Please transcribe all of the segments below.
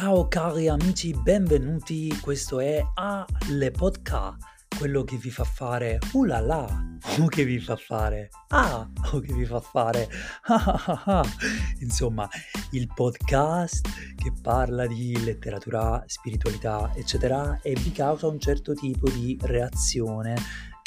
Ciao cari amici, benvenuti. Questo è A Le Podcast, quello che vi fa fare ulala o che vi fa fare ah o che vi fa fare ah ah ah. Insomma, il podcast che parla di letteratura, spiritualità, eccetera e vi causa un certo tipo di reazione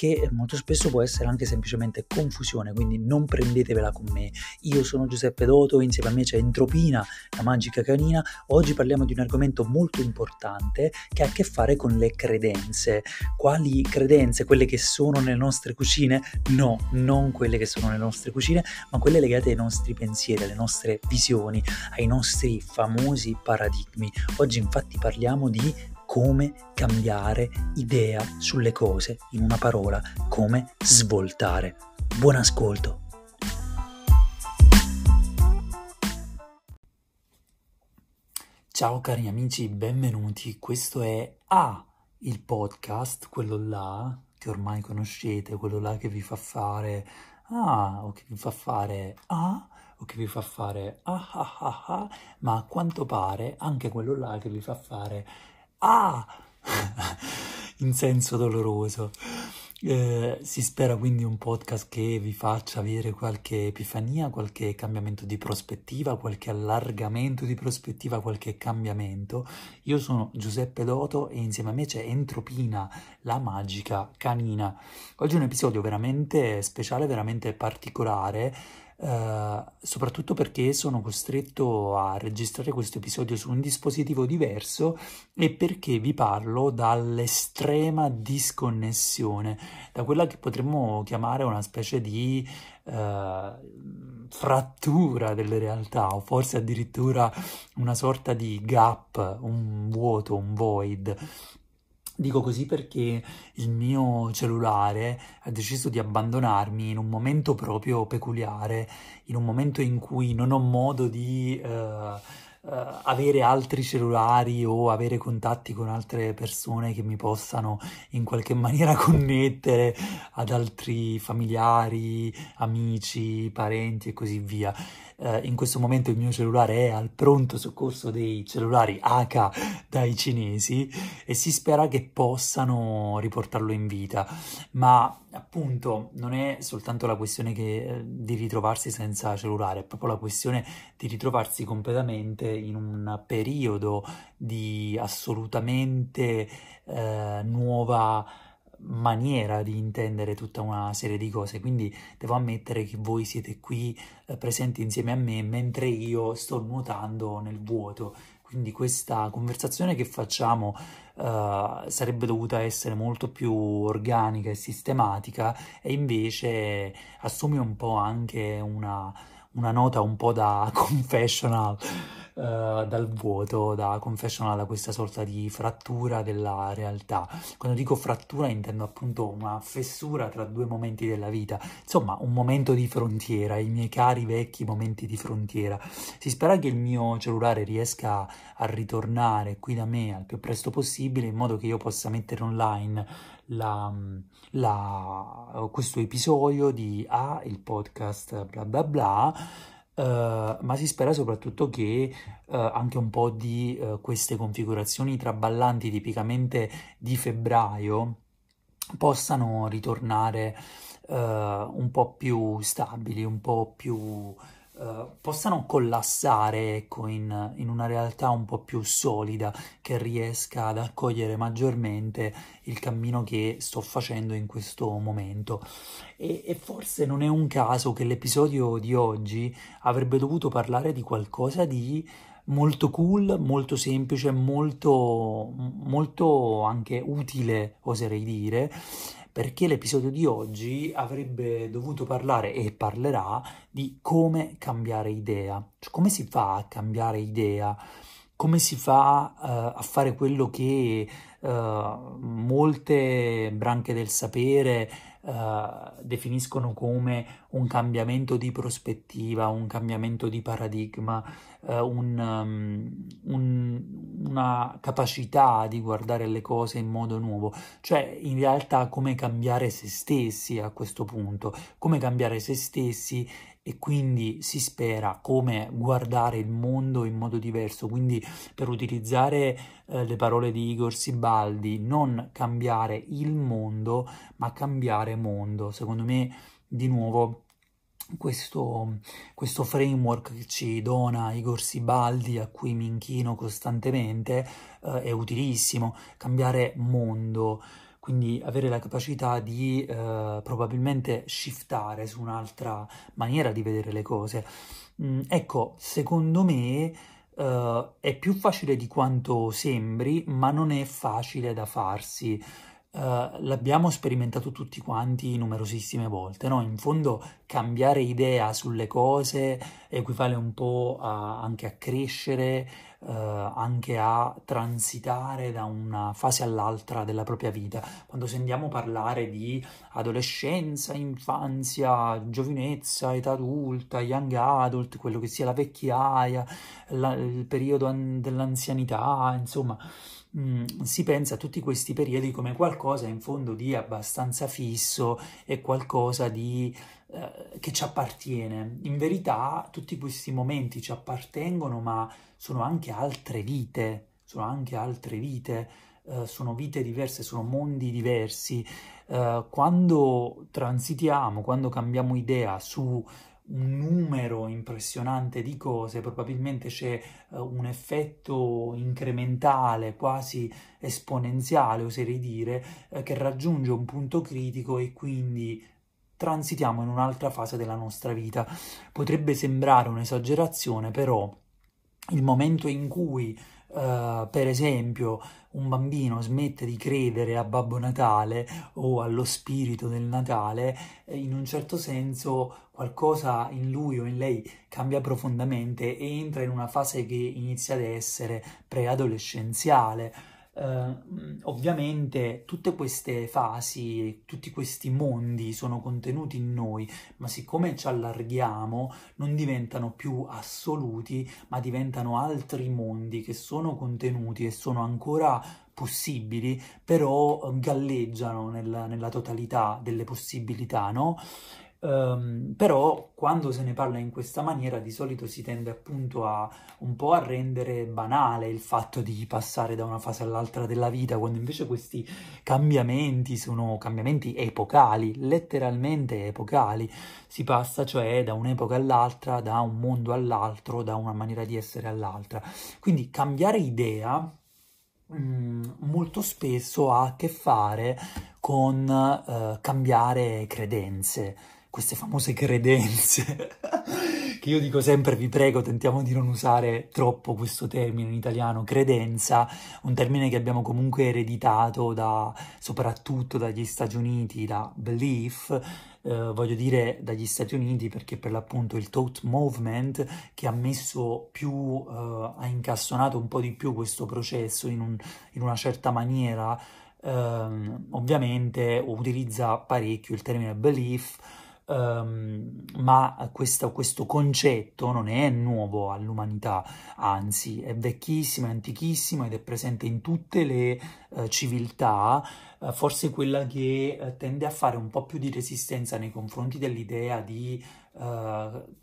che molto spesso può essere anche semplicemente confusione, quindi non prendetevela con me. Io sono Giuseppe Doto, insieme a me c'è Entropina, la magica canina. Oggi parliamo di un argomento molto importante che ha a che fare con le credenze. Quali credenze? Quelle che sono nelle nostre cucine? No, non quelle che sono nelle nostre cucine, ma quelle legate ai nostri pensieri, alle nostre visioni, ai nostri famosi paradigmi. Oggi infatti parliamo di come cambiare idea sulle cose, in una parola, come svoltare. Buon ascolto! Ciao cari amici, benvenuti. Questo è A, il podcast, quello là che ormai conoscete, quello là che vi fa fare Ah, o che vi fa fare Ah, o che vi fa fare Ah ah ah ah, ma a quanto pare anche quello là che vi fa fare ah, in senso doloroso. Eh, si spera quindi un podcast che vi faccia avere qualche epifania, qualche cambiamento di prospettiva, qualche allargamento di prospettiva, qualche cambiamento. Io sono Giuseppe Doto e insieme a me c'è Entropina, la magica canina. Oggi è un episodio veramente speciale, veramente particolare Uh, soprattutto perché sono costretto a registrare questo episodio su un dispositivo diverso e perché vi parlo dall'estrema disconnessione, da quella che potremmo chiamare una specie di uh, frattura delle realtà o forse addirittura una sorta di gap, un vuoto, un void Dico così perché il mio cellulare ha deciso di abbandonarmi in un momento proprio peculiare, in un momento in cui non ho modo di uh, avere altri cellulari o avere contatti con altre persone che mi possano in qualche maniera connettere ad altri familiari, amici, parenti e così via eh, in questo momento il mio cellulare è al pronto soccorso dei cellulari H dai cinesi e si spera che possano riportarlo in vita. Ma appunto non è soltanto la questione che, eh, di ritrovarsi senza cellulare, è proprio la questione di ritrovarsi completamente in un periodo di assolutamente eh, nuova maniera di intendere tutta una serie di cose, quindi devo ammettere che voi siete qui eh, presenti insieme a me mentre io sto nuotando nel vuoto. Quindi questa conversazione che facciamo uh, sarebbe dovuta essere molto più organica e sistematica e invece assume un po' anche una, una nota un po' da confessional uh, dal vuoto, da confessional, da questa sorta di frattura della realtà. Quando dico frattura intendo appunto una fessura tra due momenti della vita, insomma un momento di frontiera, i miei cari vecchi momenti di frontiera. Si spera che il mio cellulare riesca a ritornare qui da me al più presto possibile in modo che io possa mettere online la, la, questo episodio di A, il podcast bla bla bla Uh, ma si spera soprattutto che uh, anche un po' di uh, queste configurazioni traballanti tipicamente di febbraio possano ritornare un po' più stabili, un po' più eh, possano collassare ecco, in, in, una realtà un po' più solida che riesca ad accogliere maggiormente il cammino che sto facendo in questo momento. E, e forse non è un caso che l'episodio di oggi avrebbe dovuto parlare di qualcosa di molto cool, molto semplice, molto, molto anche utile, oserei dire, perché l'episodio di oggi avrebbe dovuto parlare e parlerà di come cambiare idea, cioè come si fa a cambiare idea, come si fa uh, a fare quello che uh, molte branche del sapere uh, definiscono come un cambiamento di prospettiva, un cambiamento di paradigma, uh, un, um, un, una capacità di guardare le cose in modo nuovo, cioè in realtà come cambiare se stessi a questo punto, come cambiare se stessi e quindi si spera come guardare il mondo in modo diverso, quindi per utilizzare eh, le parole di Igor Sibaldi, non cambiare il mondo, ma cambiare mondo. Secondo me, di nuovo, questo, questo framework che ci dona Igor Sibaldi, a cui mi inchino costantemente, eh, è utilissimo. Cambiare mondo quindi avere la capacità di eh, probabilmente shiftare su un'altra maniera di vedere le cose. Mm, ecco, secondo me eh, è più facile di quanto sembri, ma non è facile da farsi. Uh, l'abbiamo sperimentato tutti quanti numerosissime volte, no? In fondo cambiare idea sulle cose equivale un po' a, anche a crescere, uh, anche a transitare da una fase all'altra della propria vita. Quando sentiamo parlare di adolescenza, infanzia, giovinezza, età adulta, young adult, quello che sia la vecchiaia, la, il periodo an- dell'anzianità, insomma Si pensa a tutti questi periodi come qualcosa in fondo di abbastanza fisso e qualcosa di, eh, che ci appartiene. In verità tutti questi momenti ci appartengono, ma sono anche altre vite, sono anche altre vite, eh, sono vite diverse, sono mondi diversi. Eh, quando transitiamo, quando cambiamo idea su un numero impressionante di cose, probabilmente c'è uh, un effetto incrementale, quasi esponenziale, oserei dire, uh, che raggiunge un punto critico e quindi transitiamo in un'altra fase della nostra vita. Potrebbe sembrare un'esagerazione, però il momento in cui Uh, per esempio, un bambino smette di credere a Babbo Natale o allo spirito del Natale, eh, in un certo senso qualcosa in lui o in lei cambia profondamente e entra in una fase che inizia ad essere preadolescenziale Uh, ovviamente tutte queste fasi, tutti questi mondi sono contenuti in noi, ma siccome ci allarghiamo non diventano più assoluti, ma diventano altri mondi che sono contenuti e sono ancora possibili, però galleggiano nella, nella totalità delle possibilità, no? Um, però quando se ne parla in questa maniera di solito si tende appunto a un po' a rendere banale il fatto di passare da una fase all'altra della vita, quando invece questi cambiamenti sono cambiamenti epocali, letteralmente epocali. Si passa cioè da un'epoca all'altra, da un mondo all'altro, da una maniera di essere all'altra. Quindi cambiare idea mm, molto spesso ha a che fare con uh, cambiare credenze queste famose credenze, che io dico sempre, vi prego, tentiamo di non usare troppo questo termine in italiano, credenza, un termine che abbiamo comunque ereditato da, soprattutto dagli Stati Uniti, da belief, eh, voglio dire dagli Stati Uniti perché per l'appunto il Thought Movement che ha messo più, eh, ha incassonato un po' di più questo processo in, un, in una certa maniera, eh, ovviamente utilizza parecchio il termine belief, Um, ma questo, questo, concetto non è nuovo all'umanità, anzi è vecchissimo, è antichissimo ed è presente in tutte le uh, civiltà, uh, forse quella che uh, tende a fare un po' più di resistenza nei confronti dell'idea di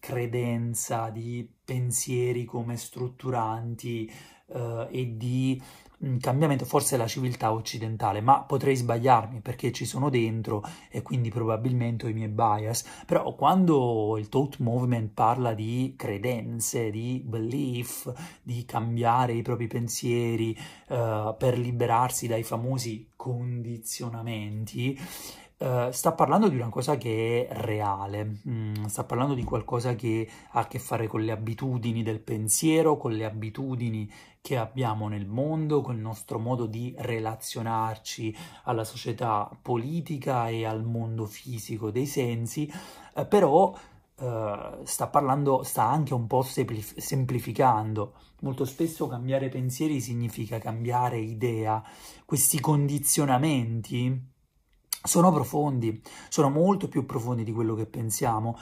credenza, di pensieri come strutturanti e di cambiamento forse la civiltà occidentale, ma potrei sbagliarmi perché ci sono dentro e quindi probabilmente ho i miei bias, però quando il Thought Movement parla di credenze, di belief, di cambiare i propri pensieri uh, per liberarsi dai famosi condizionamenti, Uh, sta parlando di una cosa che è reale, mm, sta parlando di qualcosa che ha a che fare con le abitudini del pensiero, con le abitudini che abbiamo nel mondo, con il nostro modo di relazionarci alla società politica e al mondo fisico dei sensi, uh, però uh, sta parlando, sta anche un po' semplificando. Molto spesso cambiare pensieri significa cambiare idea. Questi condizionamenti sono profondi, sono molto più profondi di quello che pensiamo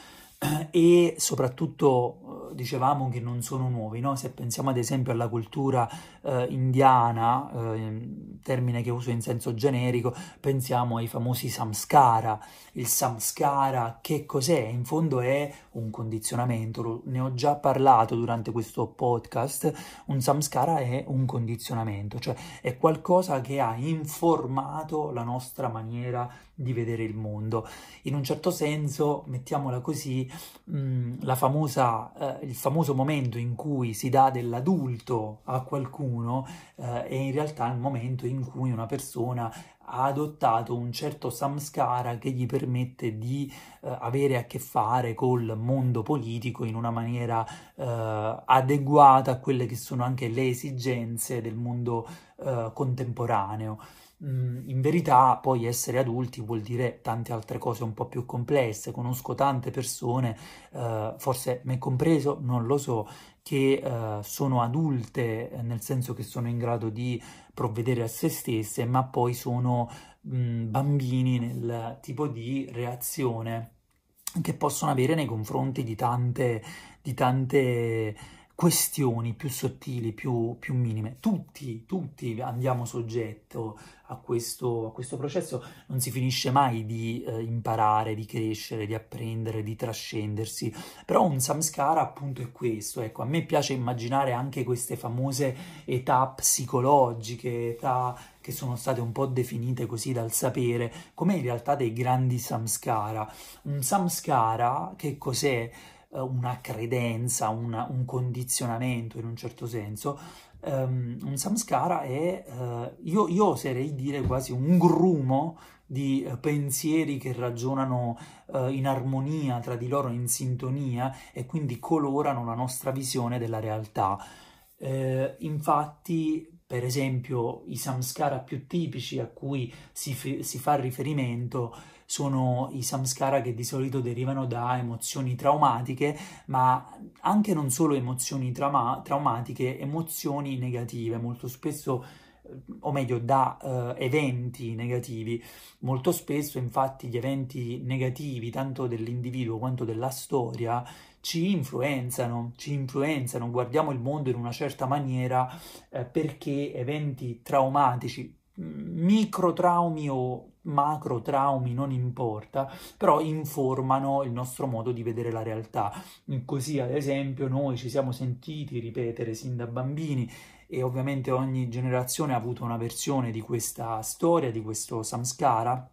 e soprattutto eh, dicevamo che non sono nuovi, no? se pensiamo ad esempio alla cultura eh, indiana, eh, termine che uso in senso generico, pensiamo ai famosi samskara. Il samskara che cos'è? In fondo è un condizionamento, ne ho già parlato durante questo podcast, un samskara è un condizionamento, cioè è qualcosa che ha informato la nostra maniera di vedere il mondo. In un certo senso, mettiamola così, mh, mm, famosa, eh, il famoso momento in cui si dà dell'adulto a qualcuno eh, è in realtà il momento in cui una persona ha adottato un certo samskara che gli permette di eh, avere a che fare col mondo politico in una maniera eh, adeguata a quelle che sono anche le esigenze del mondo eh, contemporaneo. In verità poi essere adulti vuol dire tante altre cose un po' più complesse. Conosco tante persone, eh, forse me compreso, non lo so, che eh, sono adulte eh, nel senso che sono in grado di provvedere a se stesse, ma poi sono mh, bambini nel tipo di reazione che possono avere nei confronti di tante, di tante questioni più sottili, più, più minime. Tutti, tutti andiamo soggetto a questo, a questo processo, non si finisce mai di eh, imparare, di crescere, di apprendere, di trascendersi, però un samskara appunto è questo, ecco, a me piace immaginare anche queste famose età psicologiche, età che sono state un po' definite così dal sapere, come in realtà dei grandi samskara. Un samskara che cos'è? Eh, una credenza, una, un condizionamento in un certo senso, um, un samskara è, uh, io, io, oserei dire quasi un grumo di uh, pensieri che ragionano uh, in armonia tra di loro, in sintonia e quindi colorano la nostra visione della realtà. infatti, per esempio, i samskara più tipici a cui si, si fa riferimento sono i samskara che di solito derivano da emozioni traumatiche, ma anche non solo emozioni trauma- traumatiche, emozioni negative, molto spesso o meglio da uh, eventi negativi. Molto spesso infatti gli eventi negativi, tanto dell'individuo quanto della storia, ci influenzano, ci influenzano, guardiamo il mondo in una certa maniera eh, perché eventi traumatici, micro traumi o macro traumi, non importa, però informano il nostro modo di vedere la realtà. Così, ad esempio, noi ci siamo sentiti ripetere sin da bambini e ovviamente ogni generazione ha avuto una versione di questa storia, di questo samskara,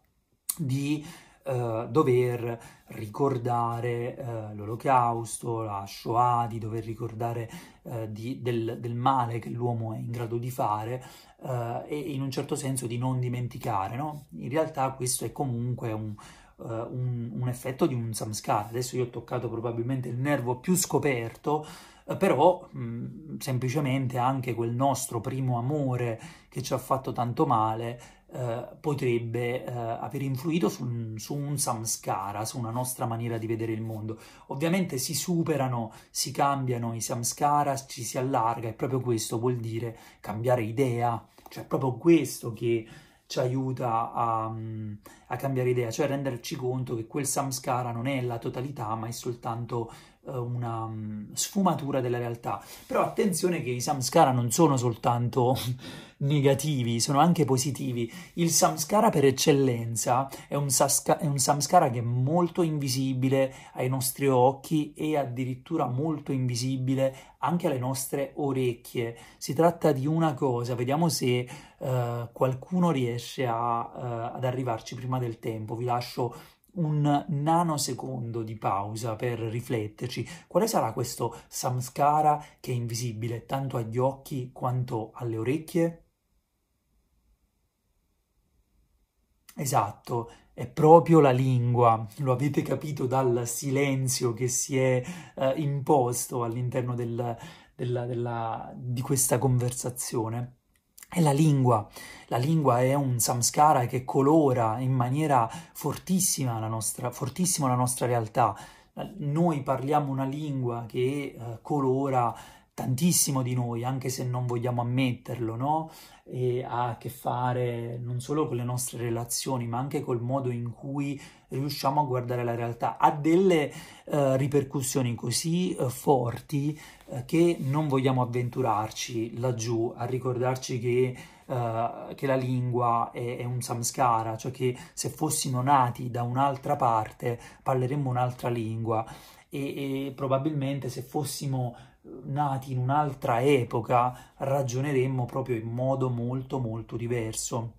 di Uh, dover ricordare uh, l'olocausto, la Shoah, di dover ricordare uh, di, del, del, male che l'uomo è in grado di fare e in un certo senso di non dimenticare. No? In realtà questo è comunque un, un, un, effetto di un samskara. Adesso io ho toccato probabilmente il nervo più scoperto, però mh, semplicemente anche quel nostro primo amore che ci ha fatto tanto male eh, potrebbe eh, aver influito su, su, un samskara, su una nostra maniera di vedere il mondo. Ovviamente si superano, si cambiano i samskara, ci si allarga e proprio questo vuol dire cambiare idea, cioè proprio questo che ci aiuta a, a cambiare idea, cioè renderci conto che quel samskara non è la totalità, ma è soltanto una mm, sfumatura della realtà. Però attenzione che i samskara non sono soltanto negativi, sono anche positivi. Il samskara per eccellenza è un, saska, è un samskara che è molto invisibile ai nostri occhi e addirittura molto invisibile anche alle nostre orecchie. Si tratta di una cosa, vediamo se uh, qualcuno riesce a, uh, ad arrivarci prima del tempo. Vi lascio un nanosecondo di pausa per rifletterci. Quale sarà questo samskara che è invisibile tanto agli occhi quanto alle orecchie? Esatto, è proprio la lingua, lo avete capito dal silenzio che si è eh, imposto all'interno del, della, della, di questa conversazione. È la lingua. La lingua è un samskara che colora in maniera fortissima la nostra, fortissima la nostra realtà. Noi parliamo una lingua che eh, colora tantissimo di noi, anche se non vogliamo ammetterlo, no? E ha a che fare non solo con le nostre relazioni, ma anche col modo in cui riusciamo a guardare la realtà. Ha delle uh, ripercussioni così uh, forti uh, che non vogliamo avventurarci laggiù a ricordarci che Uh, che la lingua è, è, un samskara, cioè che se fossimo nati da un'altra parte parleremmo un'altra lingua e, e probabilmente se fossimo nati in un'altra epoca ragioneremmo proprio in modo molto molto diverso.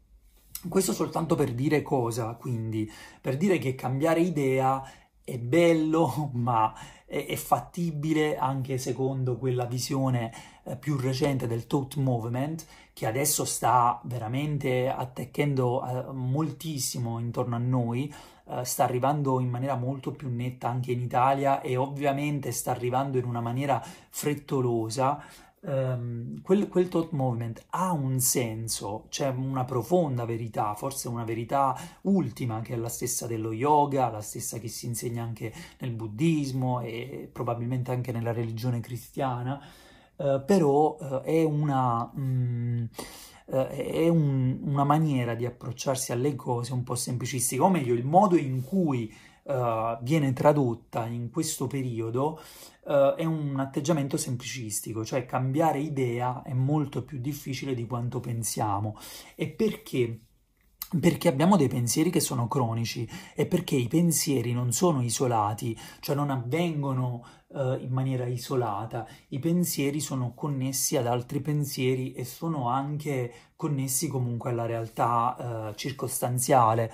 Questo soltanto per dire cosa, quindi, per dire che cambiare idea è bello, ma è, è fattibile anche secondo quella visione eh, più recente del Thought Movement, che adesso sta veramente attecchendo eh, moltissimo intorno a noi, eh, sta arrivando in maniera molto più netta anche in Italia e ovviamente sta arrivando in una maniera frettolosa. Um, quel, quel thought movement ha un senso, c'è una profonda verità, forse una verità ultima che è la stessa dello yoga, la stessa che si insegna anche nel buddismo e probabilmente anche nella religione cristiana, uh, però uh, è una... Um, eh, è un, una maniera di approcciarsi alle cose un po' semplicistica, o meglio, il modo in cui uh, viene tradotta in questo periodo uh, è un atteggiamento semplicistico, cioè cambiare idea è molto più difficile di quanto pensiamo. E perché? Perché abbiamo dei pensieri che sono cronici e perché i pensieri non sono isolati, cioè non avvengono uh, in maniera isolata, i pensieri sono connessi ad altri pensieri e sono anche connessi comunque alla realtà uh, circostanziale.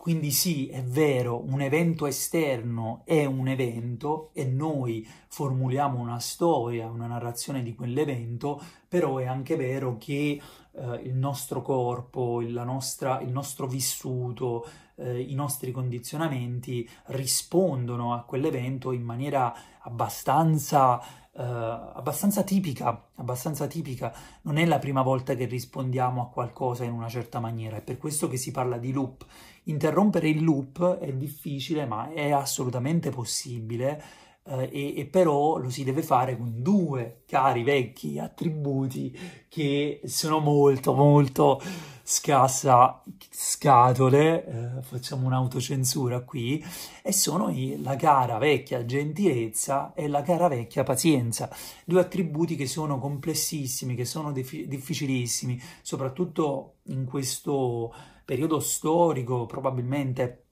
Quindi sì, è vero, un evento esterno è un evento e noi formuliamo una storia, una narrazione di quell'evento, però è anche vero che eh, il nostro corpo, il, nostra, il nostro vissuto, eh, i nostri condizionamenti rispondono a quell'evento in maniera abbastanza, eh, abbastanza tipica, abbastanza tipica. Non è la prima volta che rispondiamo a qualcosa in una certa maniera, è per questo che si parla di loop. Interrompere il loop è difficile, ma è assolutamente possibile eh, e, e, però lo si deve fare con due cari vecchi attributi che sono molto molto scassa scatole, eh, facciamo un'autocensura qui, e sono i, la cara vecchia gentilezza e la cara vecchia pazienza, due attributi che sono complessissimi, che sono dif- difficilissimi, soprattutto in questo periodo storico, probabilmente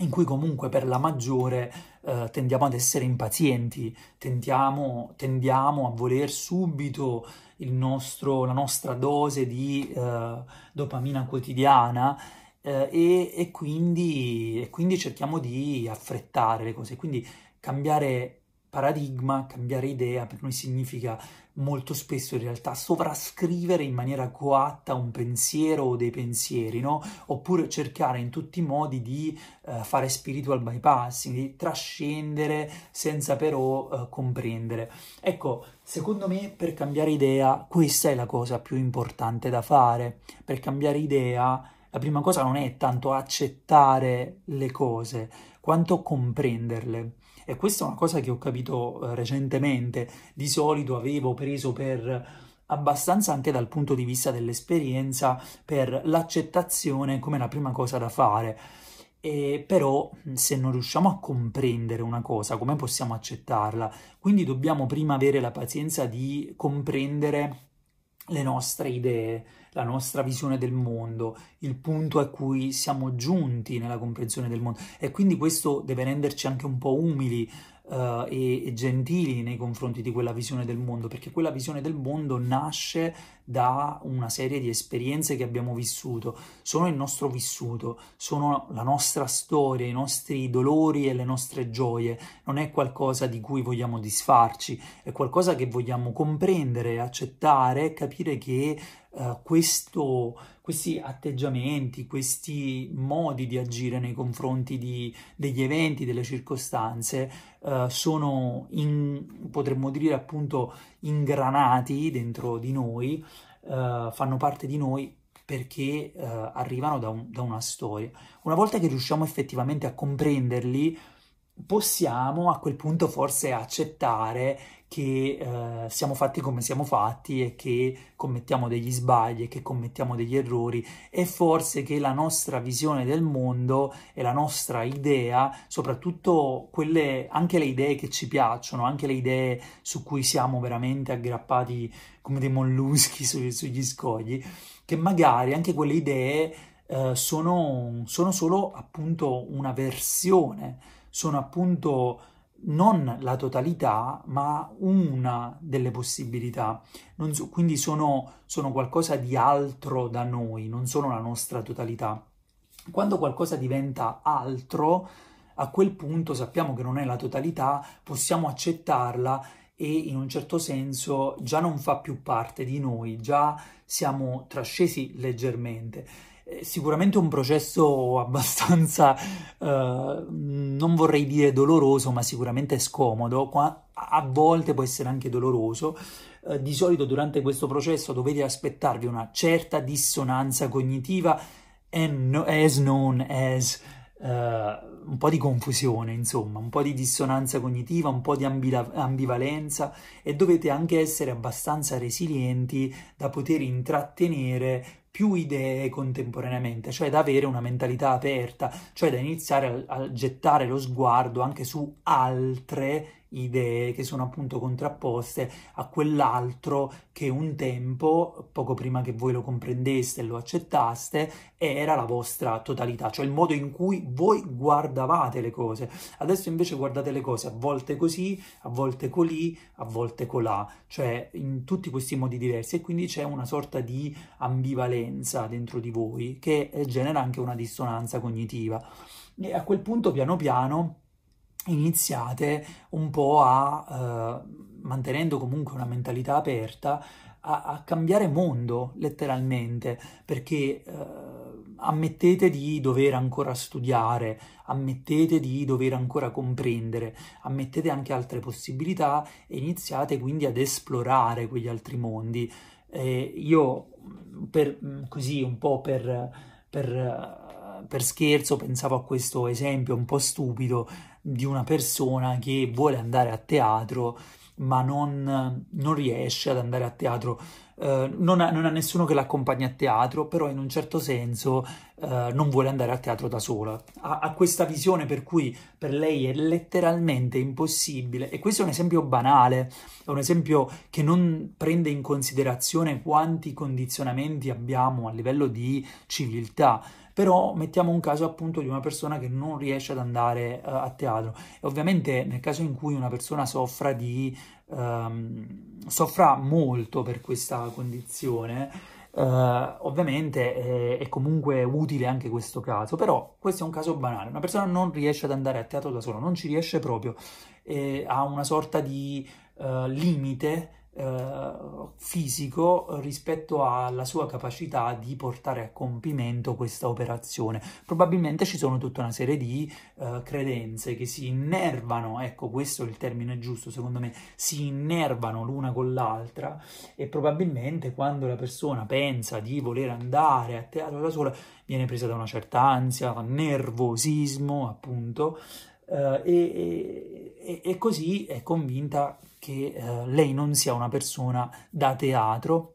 in cui comunque per la maggiore eh, tendiamo ad essere impazienti, tendiamo, tendiamo a voler subito nostro, la nostra dose di eh, dopamina quotidiana eh, e, e, quindi, e quindi cerchiamo di affrettare le cose, quindi cambiare paradigma, cambiare idea per noi significa molto spesso in realtà sovrascrivere in maniera coatta un pensiero o dei pensieri, no? Oppure cercare in tutti i modi di uh, fare spiritual bypassing, di trascendere senza però uh, comprendere. Ecco, secondo me per cambiare idea questa è la cosa più importante da fare. Per cambiare idea la prima cosa non è tanto accettare le cose, quanto comprenderle. E questa è una cosa che ho capito eh, recentemente, di solito avevo preso per abbastanza anche dal punto di vista dell'esperienza per l'accettazione come la prima cosa da fare. E però se non riusciamo a comprendere una cosa, come possiamo accettarla? Quindi dobbiamo prima avere la pazienza di comprendere le nostre idee, la nostra visione del mondo, il punto a cui siamo giunti nella comprensione del mondo. E quindi questo deve renderci anche un po' umili uh, e, e, gentili nei confronti di quella visione del mondo, perché quella visione del mondo nasce da una serie di esperienze che abbiamo vissuto, sono il nostro vissuto, sono la nostra storia, i nostri dolori e le nostre gioie, non è qualcosa di cui vogliamo disfarci, è qualcosa che vogliamo comprendere, accettare capire che uh, questo, questi atteggiamenti, questi modi di agire nei confronti di, degli eventi, delle circostanze, uh, sono, in, potremmo dire appunto, ingranati dentro di noi, uh, fanno parte di noi perché arrivano da, un, da una storia. Una volta che riusciamo effettivamente a comprenderli, possiamo a quel punto forse accettare che eh, siamo fatti come siamo fatti e che commettiamo degli sbagli e che commettiamo degli errori. E forse che la nostra visione del mondo e la nostra idea, soprattutto quelle, anche le idee che ci piacciono, anche le idee su cui siamo veramente aggrappati come dei molluschi su, sugli scogli, che magari anche quelle idee eh, sono, sono solo appunto una versione, sono appunto non la totalità, ma una delle possibilità. So, quindi sono, sono qualcosa di altro da noi, non sono la nostra totalità. Quando qualcosa diventa altro, a quel punto sappiamo che non è la totalità, possiamo accettarla e in un certo senso già non fa più parte di noi, già siamo trascesi leggermente sicuramente un processo abbastanza, eh, non vorrei dire doloroso, ma sicuramente scomodo, a volte può essere anche doloroso. Eh, di solito durante questo processo dovete aspettarvi una certa dissonanza cognitiva as known as uh, un po' di confusione, insomma, un po' di dissonanza cognitiva, un po' di ambivalenza e dovete anche essere abbastanza resilienti da poter intrattenere più idee contemporaneamente, cioè da avere una mentalità aperta, cioè da iniziare a, a gettare lo sguardo anche su altre idee che sono appunto contrapposte a quell'altro che un tempo, poco prima che voi lo comprendeste e lo accettaste, era la vostra totalità, cioè il modo in cui voi guardavate le cose. Adesso invece guardate le cose a volte così, a volte colì, a volte colà, cioè in tutti questi modi diversi e quindi c'è una sorta di ambivalenza dentro di voi che genera anche una dissonanza cognitiva. E a quel punto piano piano iniziate un po' a, eh, mantenendo comunque una mentalità aperta, a, a cambiare mondo letteralmente, perché eh, ammettete di dover ancora studiare, ammettete di dover ancora comprendere, ammettete anche altre possibilità e iniziate quindi ad esplorare quegli altri mondi. Eh, io per, così un po' per, per, per scherzo pensavo a questo esempio un po' stupido di una persona che vuole andare a teatro ma non, non riesce ad andare a teatro, uh, non, ha, non, ha, nessuno che l'accompagni a teatro, però in un certo senso uh, non vuole andare a teatro da sola. Ha, ha, questa visione per cui per lei è letteralmente impossibile, e questo è un esempio banale, è un esempio che non prende in considerazione quanti condizionamenti abbiamo a livello di civiltà però mettiamo un caso appunto di una persona che non riesce ad andare uh, a teatro. E ovviamente nel caso in cui una persona soffra di um, soffra molto per questa condizione uh, ovviamente è, è, comunque utile anche questo caso. Però questo è un caso banale. Una persona non riesce ad andare a teatro da sola non ci riesce proprio ha una sorta di uh, limite eh, fisico rispetto alla sua capacità di portare a compimento questa operazione. Probabilmente ci sono tutta una serie di eh, credenze che si innervano, ecco questo è il termine giusto secondo me, si innervano l'una con l'altra e probabilmente quando la persona pensa di voler andare a teatro da sola viene presa da una certa ansia, nervosismo appunto Uh, e, e, e, così è convinta che uh, lei non sia una persona da teatro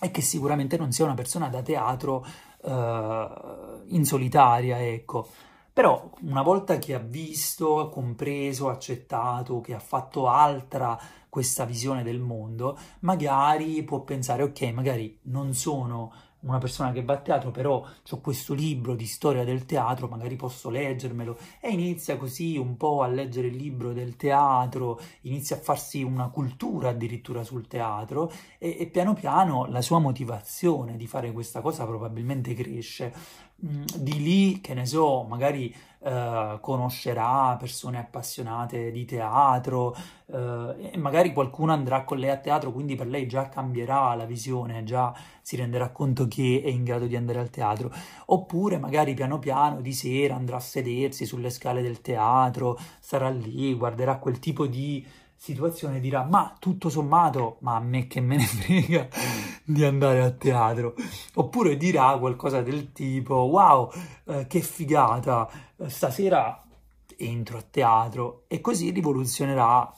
e che sicuramente non sia una persona da teatro uh, in solitaria, ecco. Però una volta che ha visto, compreso, accettato, che ha fatto altra questa visione del mondo, magari può pensare, ok, magari non sono una persona che va a teatro, però ho questo libro di storia del teatro, magari posso leggermelo e inizia così un po' a leggere il libro del teatro, inizia a farsi una cultura addirittura sul teatro e, e piano piano la sua motivazione di fare questa cosa probabilmente cresce. Di lì, che ne so, magari eh, conoscerà persone appassionate di teatro eh, e magari qualcuno andrà con lei a teatro, quindi per lei già cambierà la visione, già si renderà conto che è in grado di andare al teatro. Oppure magari piano piano di sera andrà a sedersi sulle scale del teatro, sarà lì, guarderà quel tipo di situazione dirà ma tutto sommato ma a me che me ne frega di andare a teatro. Oppure dirà qualcosa del tipo wow eh, che figata stasera entro a teatro e così rivoluzionerà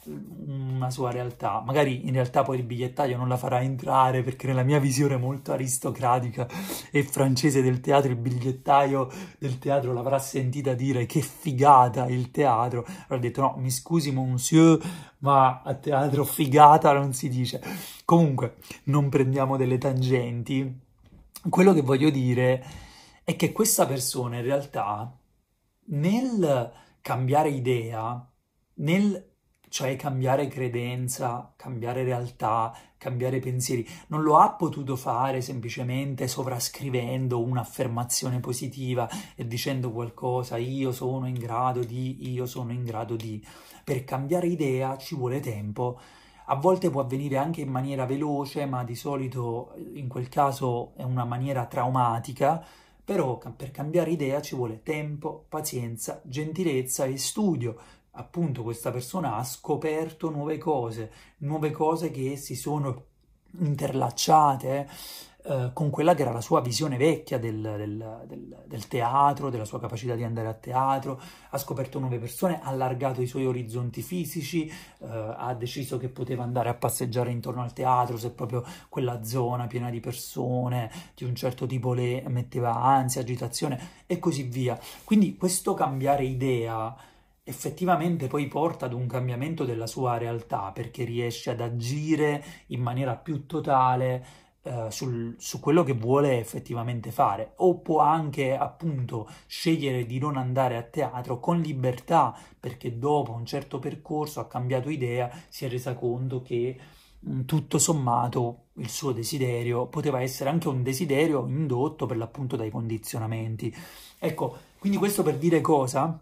una sua realtà. Magari in realtà poi il bigliettaio non la farà entrare perché nella mia visione molto aristocratica e francese del teatro il bigliettaio del teatro l'avrà sentita dire che figata il teatro. Allora ho detto no, mi scusi monsieur, ma a teatro figata non si dice. Comunque non prendiamo delle tangenti. Quello che voglio dire è che questa persona in realtà nel cambiare idea, nel cioè cambiare credenza, cambiare realtà, cambiare pensieri, non lo ha potuto fare semplicemente sovrascrivendo un'affermazione positiva e dicendo qualcosa, io sono in grado di, io sono in grado di. Per cambiare idea ci vuole tempo. A volte può avvenire anche in maniera veloce, ma di solito in quel caso è una maniera traumatica, però per cambiare idea ci vuole tempo, pazienza, gentilezza e studio. Appunto questa persona ha scoperto nuove cose, nuove cose che si sono interlacciate eh, con quella che era la sua visione vecchia del, del, del, del, teatro, della sua capacità di andare a teatro, ha scoperto nuove persone, ha allargato i suoi orizzonti fisici, eh, ha deciso che poteva andare a passeggiare intorno al teatro se proprio quella zona piena di persone di un certo tipo le metteva ansia, agitazione e così via. Quindi questo cambiare idea effettivamente poi porta ad un cambiamento della sua realtà perché riesce ad agire in maniera più totale eh, sul, su quello che vuole effettivamente fare o può anche appunto scegliere di non andare a teatro con libertà perché dopo un certo percorso ha cambiato idea, si è resa conto che mh, tutto sommato il suo desiderio poteva essere anche un desiderio indotto per l'appunto dai condizionamenti. Ecco, quindi questo per dire cosa?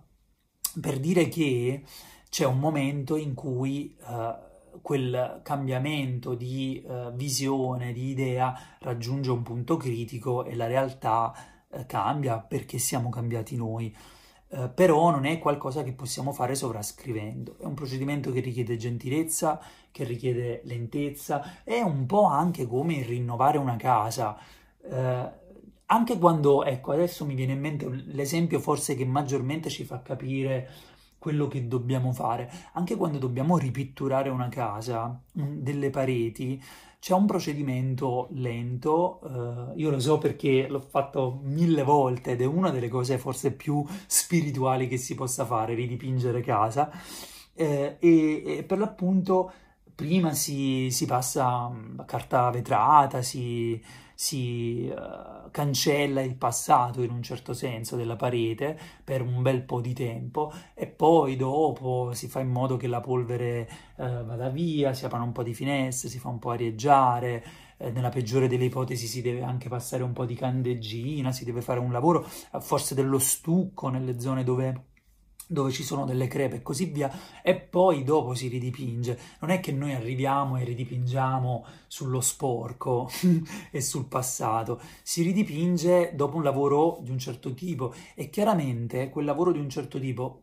Per dire che c'è un momento in cui uh, quel cambiamento di uh, visione, di idea raggiunge un punto critico e la realtà uh, cambia perché siamo cambiati noi. Uh, però non è qualcosa che possiamo fare sovrascrivendo, è un procedimento che richiede gentilezza, che richiede lentezza, è un po' anche come rinnovare una casa. anche quando, ecco, adesso mi viene in mente l'esempio forse che maggiormente ci fa capire quello che dobbiamo fare. Anche quando dobbiamo ripitturare una casa, delle pareti, c'è un procedimento lento, uh, io lo so perché l'ho fatto mille volte ed è una delle cose forse più spirituali che si possa fare, ridipingere casa, eh, e, e, per l'appunto prima si, si passa mm, carta vetrata, si si uh, cancella il passato in un certo senso della parete per un bel po' di tempo e poi dopo si fa in modo che la polvere uh, vada via, si aprono un po' di finestre, si fa un po' arieggiare, eh, nella peggiore delle ipotesi si deve anche passare un po' di candeggina, si deve fare un lavoro, forse dello stucco nelle zone dove dove ci sono delle crepe e così via, e poi dopo si ridipinge. Non è che noi arriviamo e ridipingiamo sullo sporco e sul passato, si ridipinge dopo un lavoro di un certo tipo e chiaramente quel lavoro di un certo tipo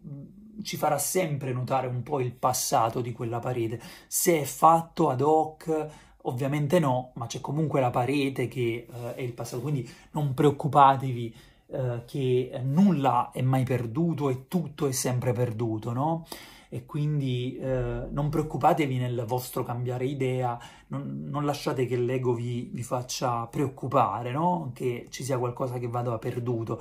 ci farà sempre notare un po' il passato di quella parete. Se è fatto ad hoc, ovviamente no, ma c'è comunque la parete che eh, è il passato, quindi non preoccupatevi eh, che nulla è mai perduto e tutto è sempre perduto, no? E quindi eh, non preoccupatevi nel vostro cambiare idea, non, non lasciate che l'ego vi, vi, faccia preoccupare, no? Che ci sia qualcosa che vada perduto.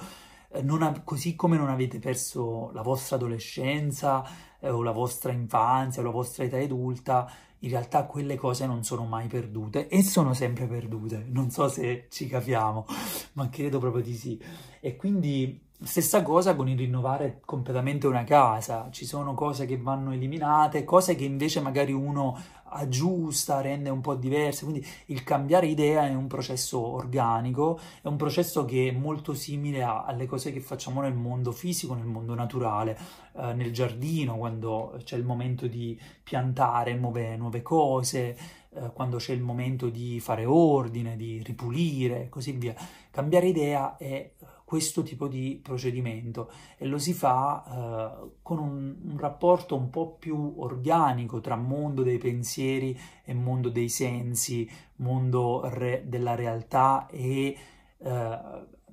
Eh, ha, così come non avete perso la vostra adolescenza eh, o la vostra infanzia o la vostra età adulta, in realtà quelle cose non sono mai perdute e sono sempre perdute. Non so se ci capiamo, ma credo proprio di sì. E quindi stessa cosa con il rinnovare completamente una casa. Ci sono cose che vanno eliminate, cose che invece magari uno aggiusta, rende un po' diverse, quindi il cambiare idea è un processo organico, è un processo che è molto simile a, alle cose che facciamo nel mondo fisico, nel mondo naturale, eh, nel giardino, quando c'è il momento di piantare nuove, nuove cose, eh, quando c'è il momento di fare ordine, di ripulire così via. Cambiare idea è questo tipo di procedimento e lo si fa eh, con un, un, rapporto un po' più organico tra mondo dei pensieri e mondo dei sensi, mondo re- della realtà e eh,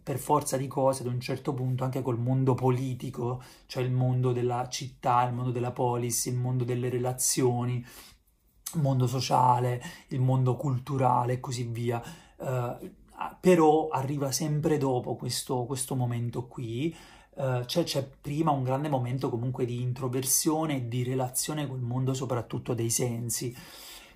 per forza di cose ad un certo punto anche col mondo politico, cioè il mondo della città, il mondo della polis, il mondo delle relazioni, il mondo sociale, il mondo culturale e così via. Uh, però arriva sempre dopo questo, questo momento qui, uh, cioè c'è prima un grande momento comunque di introversione e di relazione col mondo soprattutto dei sensi.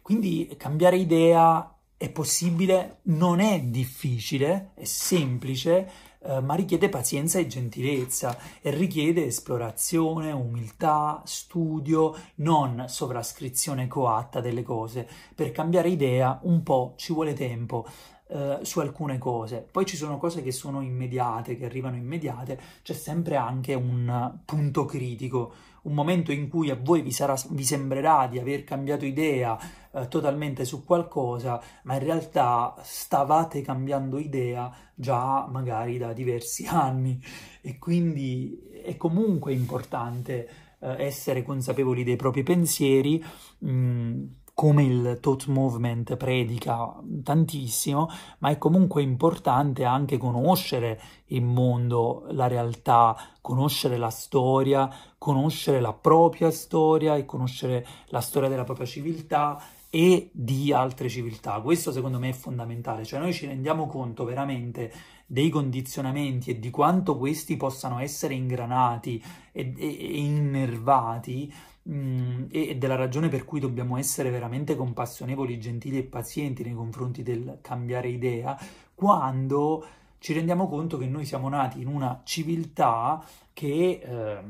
Quindi cambiare idea è possibile, non è difficile, è semplice, eh, ma richiede pazienza e gentilezza e richiede esplorazione, umiltà, studio, non sovrascrizione coatta delle cose. Per cambiare idea un po' ci vuole tempo. Uh, su alcune cose. Poi ci sono cose che sono immediate, che arrivano immediate, c'è sempre anche un punto critico, un momento in cui a voi vi, sarà, vi sembrerà di aver cambiato idea uh, totalmente su qualcosa, ma in realtà stavate cambiando idea già magari da diversi anni e quindi è comunque importante uh, essere consapevoli dei propri pensieri. Mm, come il Thought Movement predica tantissimo, ma è comunque importante anche conoscere il mondo, la realtà, conoscere la storia, conoscere la propria storia e conoscere la storia della propria civiltà e di altre civiltà. Questo secondo me è fondamentale, cioè noi ci rendiamo conto veramente dei condizionamenti e di quanto questi possano essere ingranati e, e, e innervati Mm, e della ragione per cui dobbiamo essere veramente compassionevoli, gentili e pazienti nei confronti del cambiare idea, quando ci rendiamo conto che noi siamo nati in una civiltà che, eh,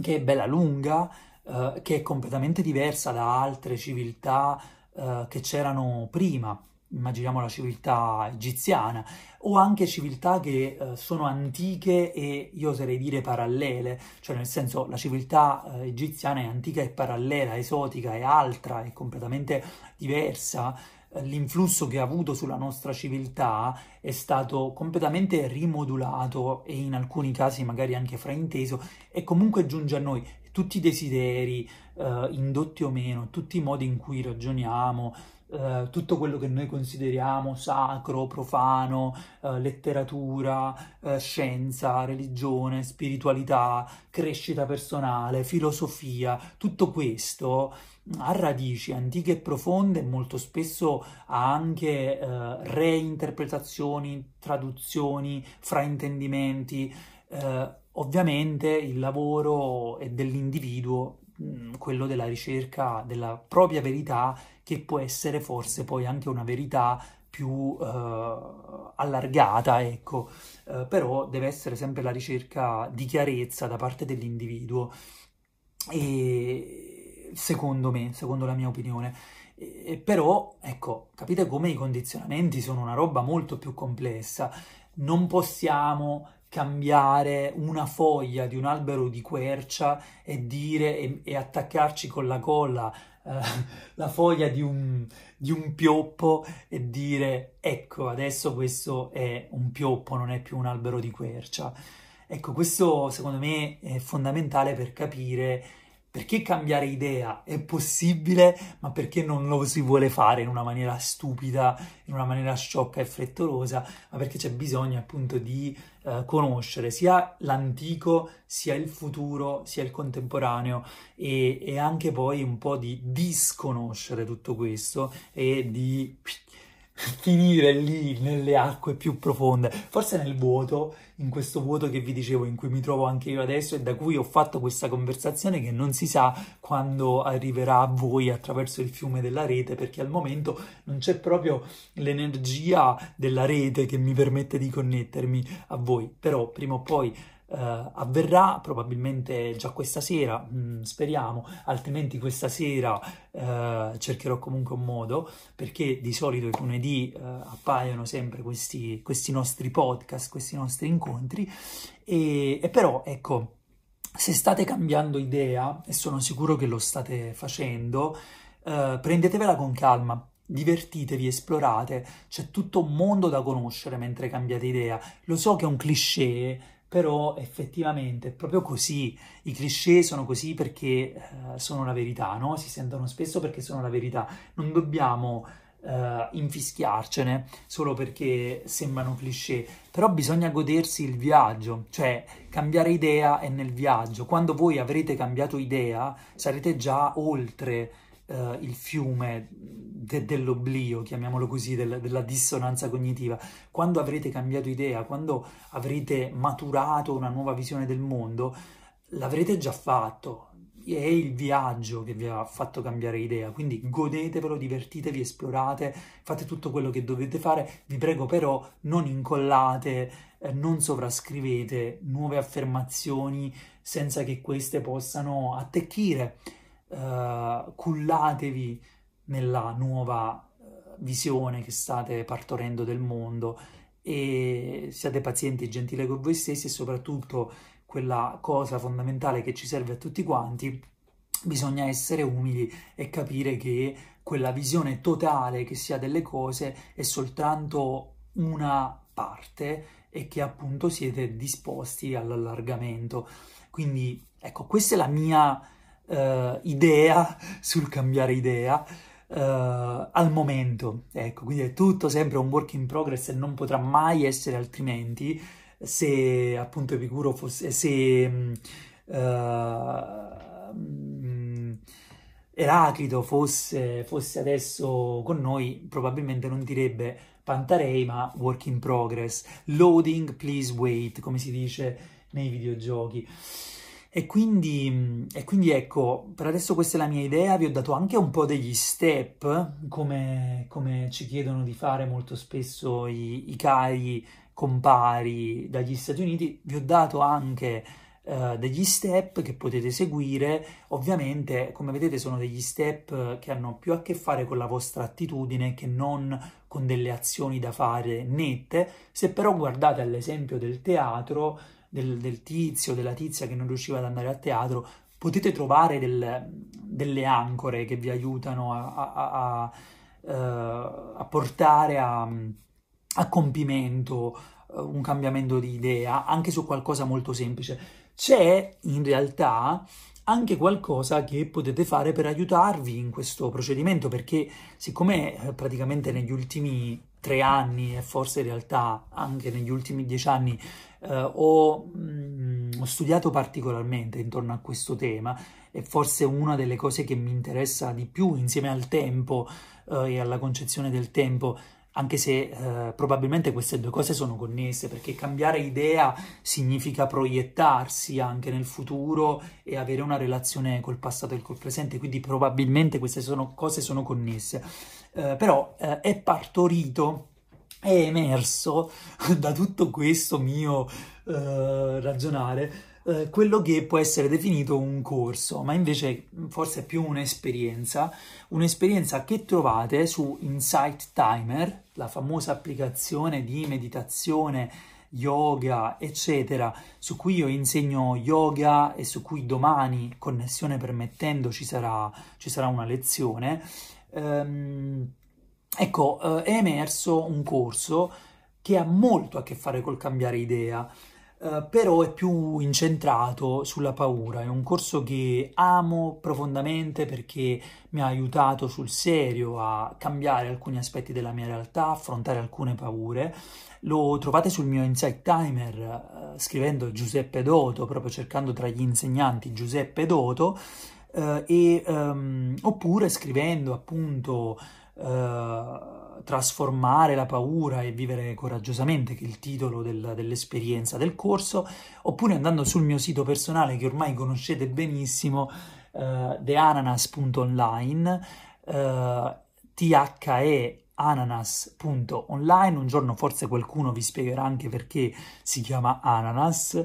che è bella lunga, eh, che è completamente diversa da altre civiltà eh, che c'erano prima immaginiamo la civiltà egiziana, o anche civiltà che eh, sono antiche e io oserei dire parallele, cioè nel senso la civiltà eh, egiziana è antica e parallela, esotica, è altra, è completamente diversa. L'influsso che ha avuto sulla nostra civiltà è stato completamente rimodulato e in alcuni casi magari anche frainteso e comunque giunge a noi tutti i desideri, eh, indotti o meno, tutti i modi in cui ragioniamo, eh, tutto quello che noi consideriamo sacro, profano, eh, letteratura, eh, scienza, religione, spiritualità, crescita personale, filosofia, tutto questo ha radici antiche e profonde e molto spesso ha anche eh, reinterpretazioni, traduzioni, fraintendimenti. Eh, ovviamente il lavoro è dell'individuo Mm, quello della ricerca della propria verità, che può essere forse poi anche una verità più eh, allargata, ecco, eh, però deve essere sempre la ricerca di chiarezza da parte dell'individuo, e secondo me, secondo la mia opinione. E, però, ecco, capite come i condizionamenti sono una roba molto più complessa. Non possiamo cambiare una foglia di un albero di quercia e dire e, e attaccarci con la colla eh, la foglia di un, di un pioppo e dire ecco adesso questo è un pioppo non è più un albero di quercia. Ecco questo secondo me è fondamentale per capire perché cambiare idea è possibile, ma perché non lo si vuole fare in una maniera stupida, in una maniera sciocca e frettolosa, ma perché c'è bisogno appunto di eh, conoscere sia l'antico, sia il futuro, sia il contemporaneo e, e anche poi un po' di disconoscere tutto questo e di finire lì nelle acque più profonde, forse nel vuoto, in questo vuoto che vi dicevo, in cui mi trovo anche io adesso e da cui ho fatto questa conversazione che non si sa quando arriverà a voi attraverso il fiume della rete, perché al momento non c'è proprio l'energia della rete che mi permette di connettermi a voi, però prima o poi avverrà probabilmente già questa sera, mh, mm, speriamo, altrimenti questa sera uh, cercherò comunque un modo, perché di solito i lunedì uh, appaiono sempre questi, questi, nostri podcast, questi nostri incontri, e, e però ecco, se state cambiando idea, e sono sicuro che lo state facendo, prendetevela con calma, divertitevi, esplorate, c'è tutto un mondo da conoscere mentre cambiate idea. Lo so che è un cliché, però effettivamente è proprio così. I cliché sono così perché eh, sono la verità, no? Si sentono spesso perché sono la verità. Non dobbiamo uh, infischiarcene solo perché sembrano cliché, però bisogna godersi il viaggio, cioè cambiare idea è nel viaggio. Quando voi avrete cambiato idea, sarete già oltre uh, il fiume de- dell'oblio, chiamiamolo così, del- della dissonanza cognitiva. Quando avrete cambiato idea, quando avrete maturato una nuova visione del mondo, l'avrete già fatto, è il viaggio che vi ha fatto cambiare idea, quindi godetevelo, divertitevi, esplorate, fate tutto quello che dovete fare, vi prego però non incollate, eh, non sovrascrivete nuove affermazioni senza che queste possano attecchire, uh, cullatevi nella nuova uh, visione che state partorendo del mondo e siate pazienti e gentili con voi stessi e soprattutto quella cosa fondamentale che ci serve a tutti quanti, bisogna essere umili e capire che quella visione totale che si ha delle cose è soltanto una parte e che appunto siete disposti all'allargamento. Quindi ecco, questa è la mia uh, idea sul cambiare idea. Uh, al momento, ecco, quindi è tutto sempre un work in progress e non potrà mai essere altrimenti se appunto Epicuro fosse, se uh, Eraclito fosse, fosse, adesso con noi, probabilmente non direbbe Pantarei, ma work in progress. Loading, please wait, come si dice nei videogiochi. E quindi, e quindi, ecco, per adesso questa è la mia idea, vi ho dato anche un po' degli step, come, come ci chiedono di fare molto spesso i, i cari compari dagli Stati Uniti, vi ho dato anche uh, degli step che potete seguire, ovviamente come vedete sono degli step che hanno più a che fare con la vostra attitudine che non con delle azioni da fare nette, se però guardate all'esempio del teatro, del, del tizio, della tizia che non riusciva ad andare a teatro, potete trovare del, delle ancore che vi aiutano a, a, a, a uh, portare a a compimento, eh, un cambiamento di idea, anche su qualcosa molto semplice. C'è in realtà anche qualcosa che potete fare per aiutarvi in questo procedimento, perché siccome eh, praticamente negli ultimi tre anni e forse in realtà anche negli ultimi dieci anni eh, ho, mh, mm, ho, studiato particolarmente intorno a questo tema e forse una delle cose che mi interessa di più insieme al tempo eh, e alla concezione del tempo anche se eh, probabilmente queste due cose sono connesse, perché cambiare idea significa proiettarsi anche nel futuro e avere una relazione col passato e col presente, quindi probabilmente queste sono, cose sono connesse. Eh, però eh, è partorito, è emerso da tutto questo mio eh, ragionare eh, quello che può essere definito un corso, ma invece forse è più un'esperienza, un'esperienza che trovate su Insight Timer, la famosa applicazione di meditazione, yoga, eccetera, su cui io insegno yoga e su cui domani, connessione permettendo, ci sarà, ci sarà una lezione. Um, ecco, uh, è emerso un corso che ha molto a che fare col cambiare idea. Uh, però è più incentrato sulla paura. È un corso che amo profondamente perché mi ha aiutato sul serio a cambiare alcuni aspetti della mia realtà, affrontare alcune paure. Lo trovate sul mio Insight Timer uh, scrivendo Giuseppe Doto, proprio cercando tra gli insegnanti Giuseppe Doto, uh, e, um, oppure scrivendo appunto trasformare la paura e vivere coraggiosamente, che è il titolo del, dell'esperienza del corso, oppure andando sul mio sito personale che ormai conoscete benissimo, uh, theananas.online, uh, the ananas.online, un giorno forse qualcuno vi spiegherà anche perché si chiama ananas,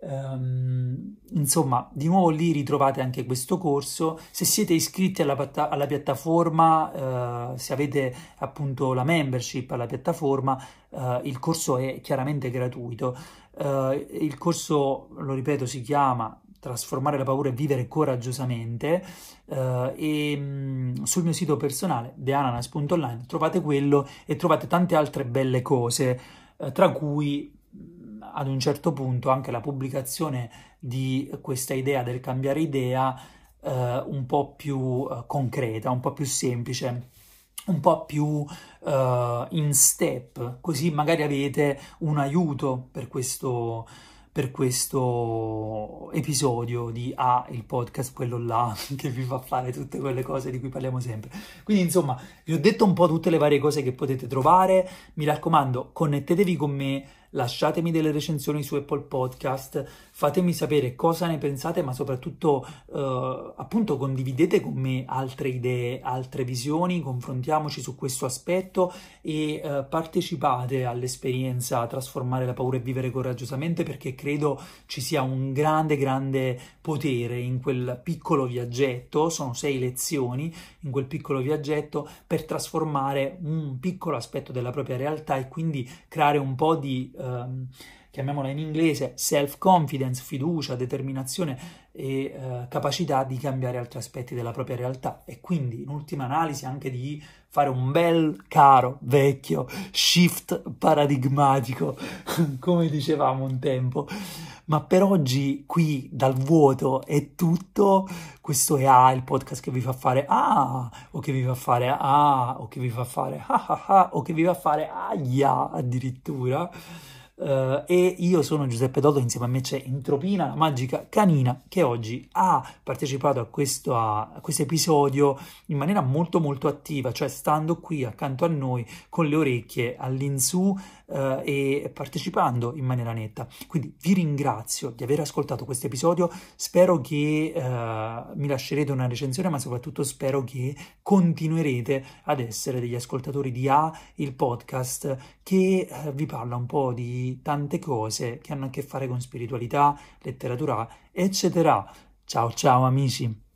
Um, insomma, di nuovo lì ritrovate anche questo corso. Se siete iscritti alla, alla piattaforma, uh, se avete appunto la membership alla piattaforma, uh, il corso è chiaramente gratuito. Uh, il corso, lo ripeto, si chiama Trasformare la paura e vivere coraggiosamente e um, sul mio sito personale theananas.online trovate quello e trovate tante altre belle cose, tra cui ad un certo punto anche la pubblicazione di questa idea del cambiare idea eh, un po' più eh, concreta, un po' più semplice. un po' più uh, in step, così magari avete un aiuto per questo, per questo episodio di A, il podcast, quello là, che vi fa fare tutte quelle cose di cui parliamo sempre. Quindi, insomma, vi ho detto un po' tutte le varie cose che potete trovare. Mi raccomando, connettetevi con me lasciatemi delle recensioni su Apple Podcast, fatemi sapere cosa ne pensate, ma soprattutto eh, appunto condividete con me altre idee, altre visioni, confrontiamoci su questo aspetto e eh, partecipate all'esperienza Trasformare la paura e vivere coraggiosamente perché credo ci sia un grande, grande potere in quel piccolo viaggetto, sono sei lezioni in quel piccolo viaggetto per trasformare un piccolo aspetto della propria realtà e quindi creare un po' di ehm, chiamiamola in inglese, self-confidence, fiducia, determinazione e eh, capacità di cambiare altri aspetti della propria realtà e quindi in ultima analisi anche di fare un bel caro vecchio shift paradigmatico, come dicevamo un tempo. Ma per oggi qui dal vuoto è tutto. Questo è A, il podcast che vi fa fare ah, o che vi fa fare ah, o che vi fa fare ah ah ah, o che vi fa fare aia addirittura. Uh, e io sono Giuseppe Dodo, insieme a me c'è Entropina, la magica canina, che oggi ha partecipato a questo, a questo, episodio in maniera molto molto attiva, cioè stando qui accanto a noi con le orecchie all'insù uh, e partecipando in maniera netta. Quindi vi ringrazio di aver ascoltato questo episodio, spero che uh, mi lascerete una recensione, ma soprattutto spero che continuerete ad essere degli ascoltatori di A, il podcast, che vi parla un po' di tante cose che hanno a che fare con spiritualità, letteratura, eccetera. Ciao ciao amici!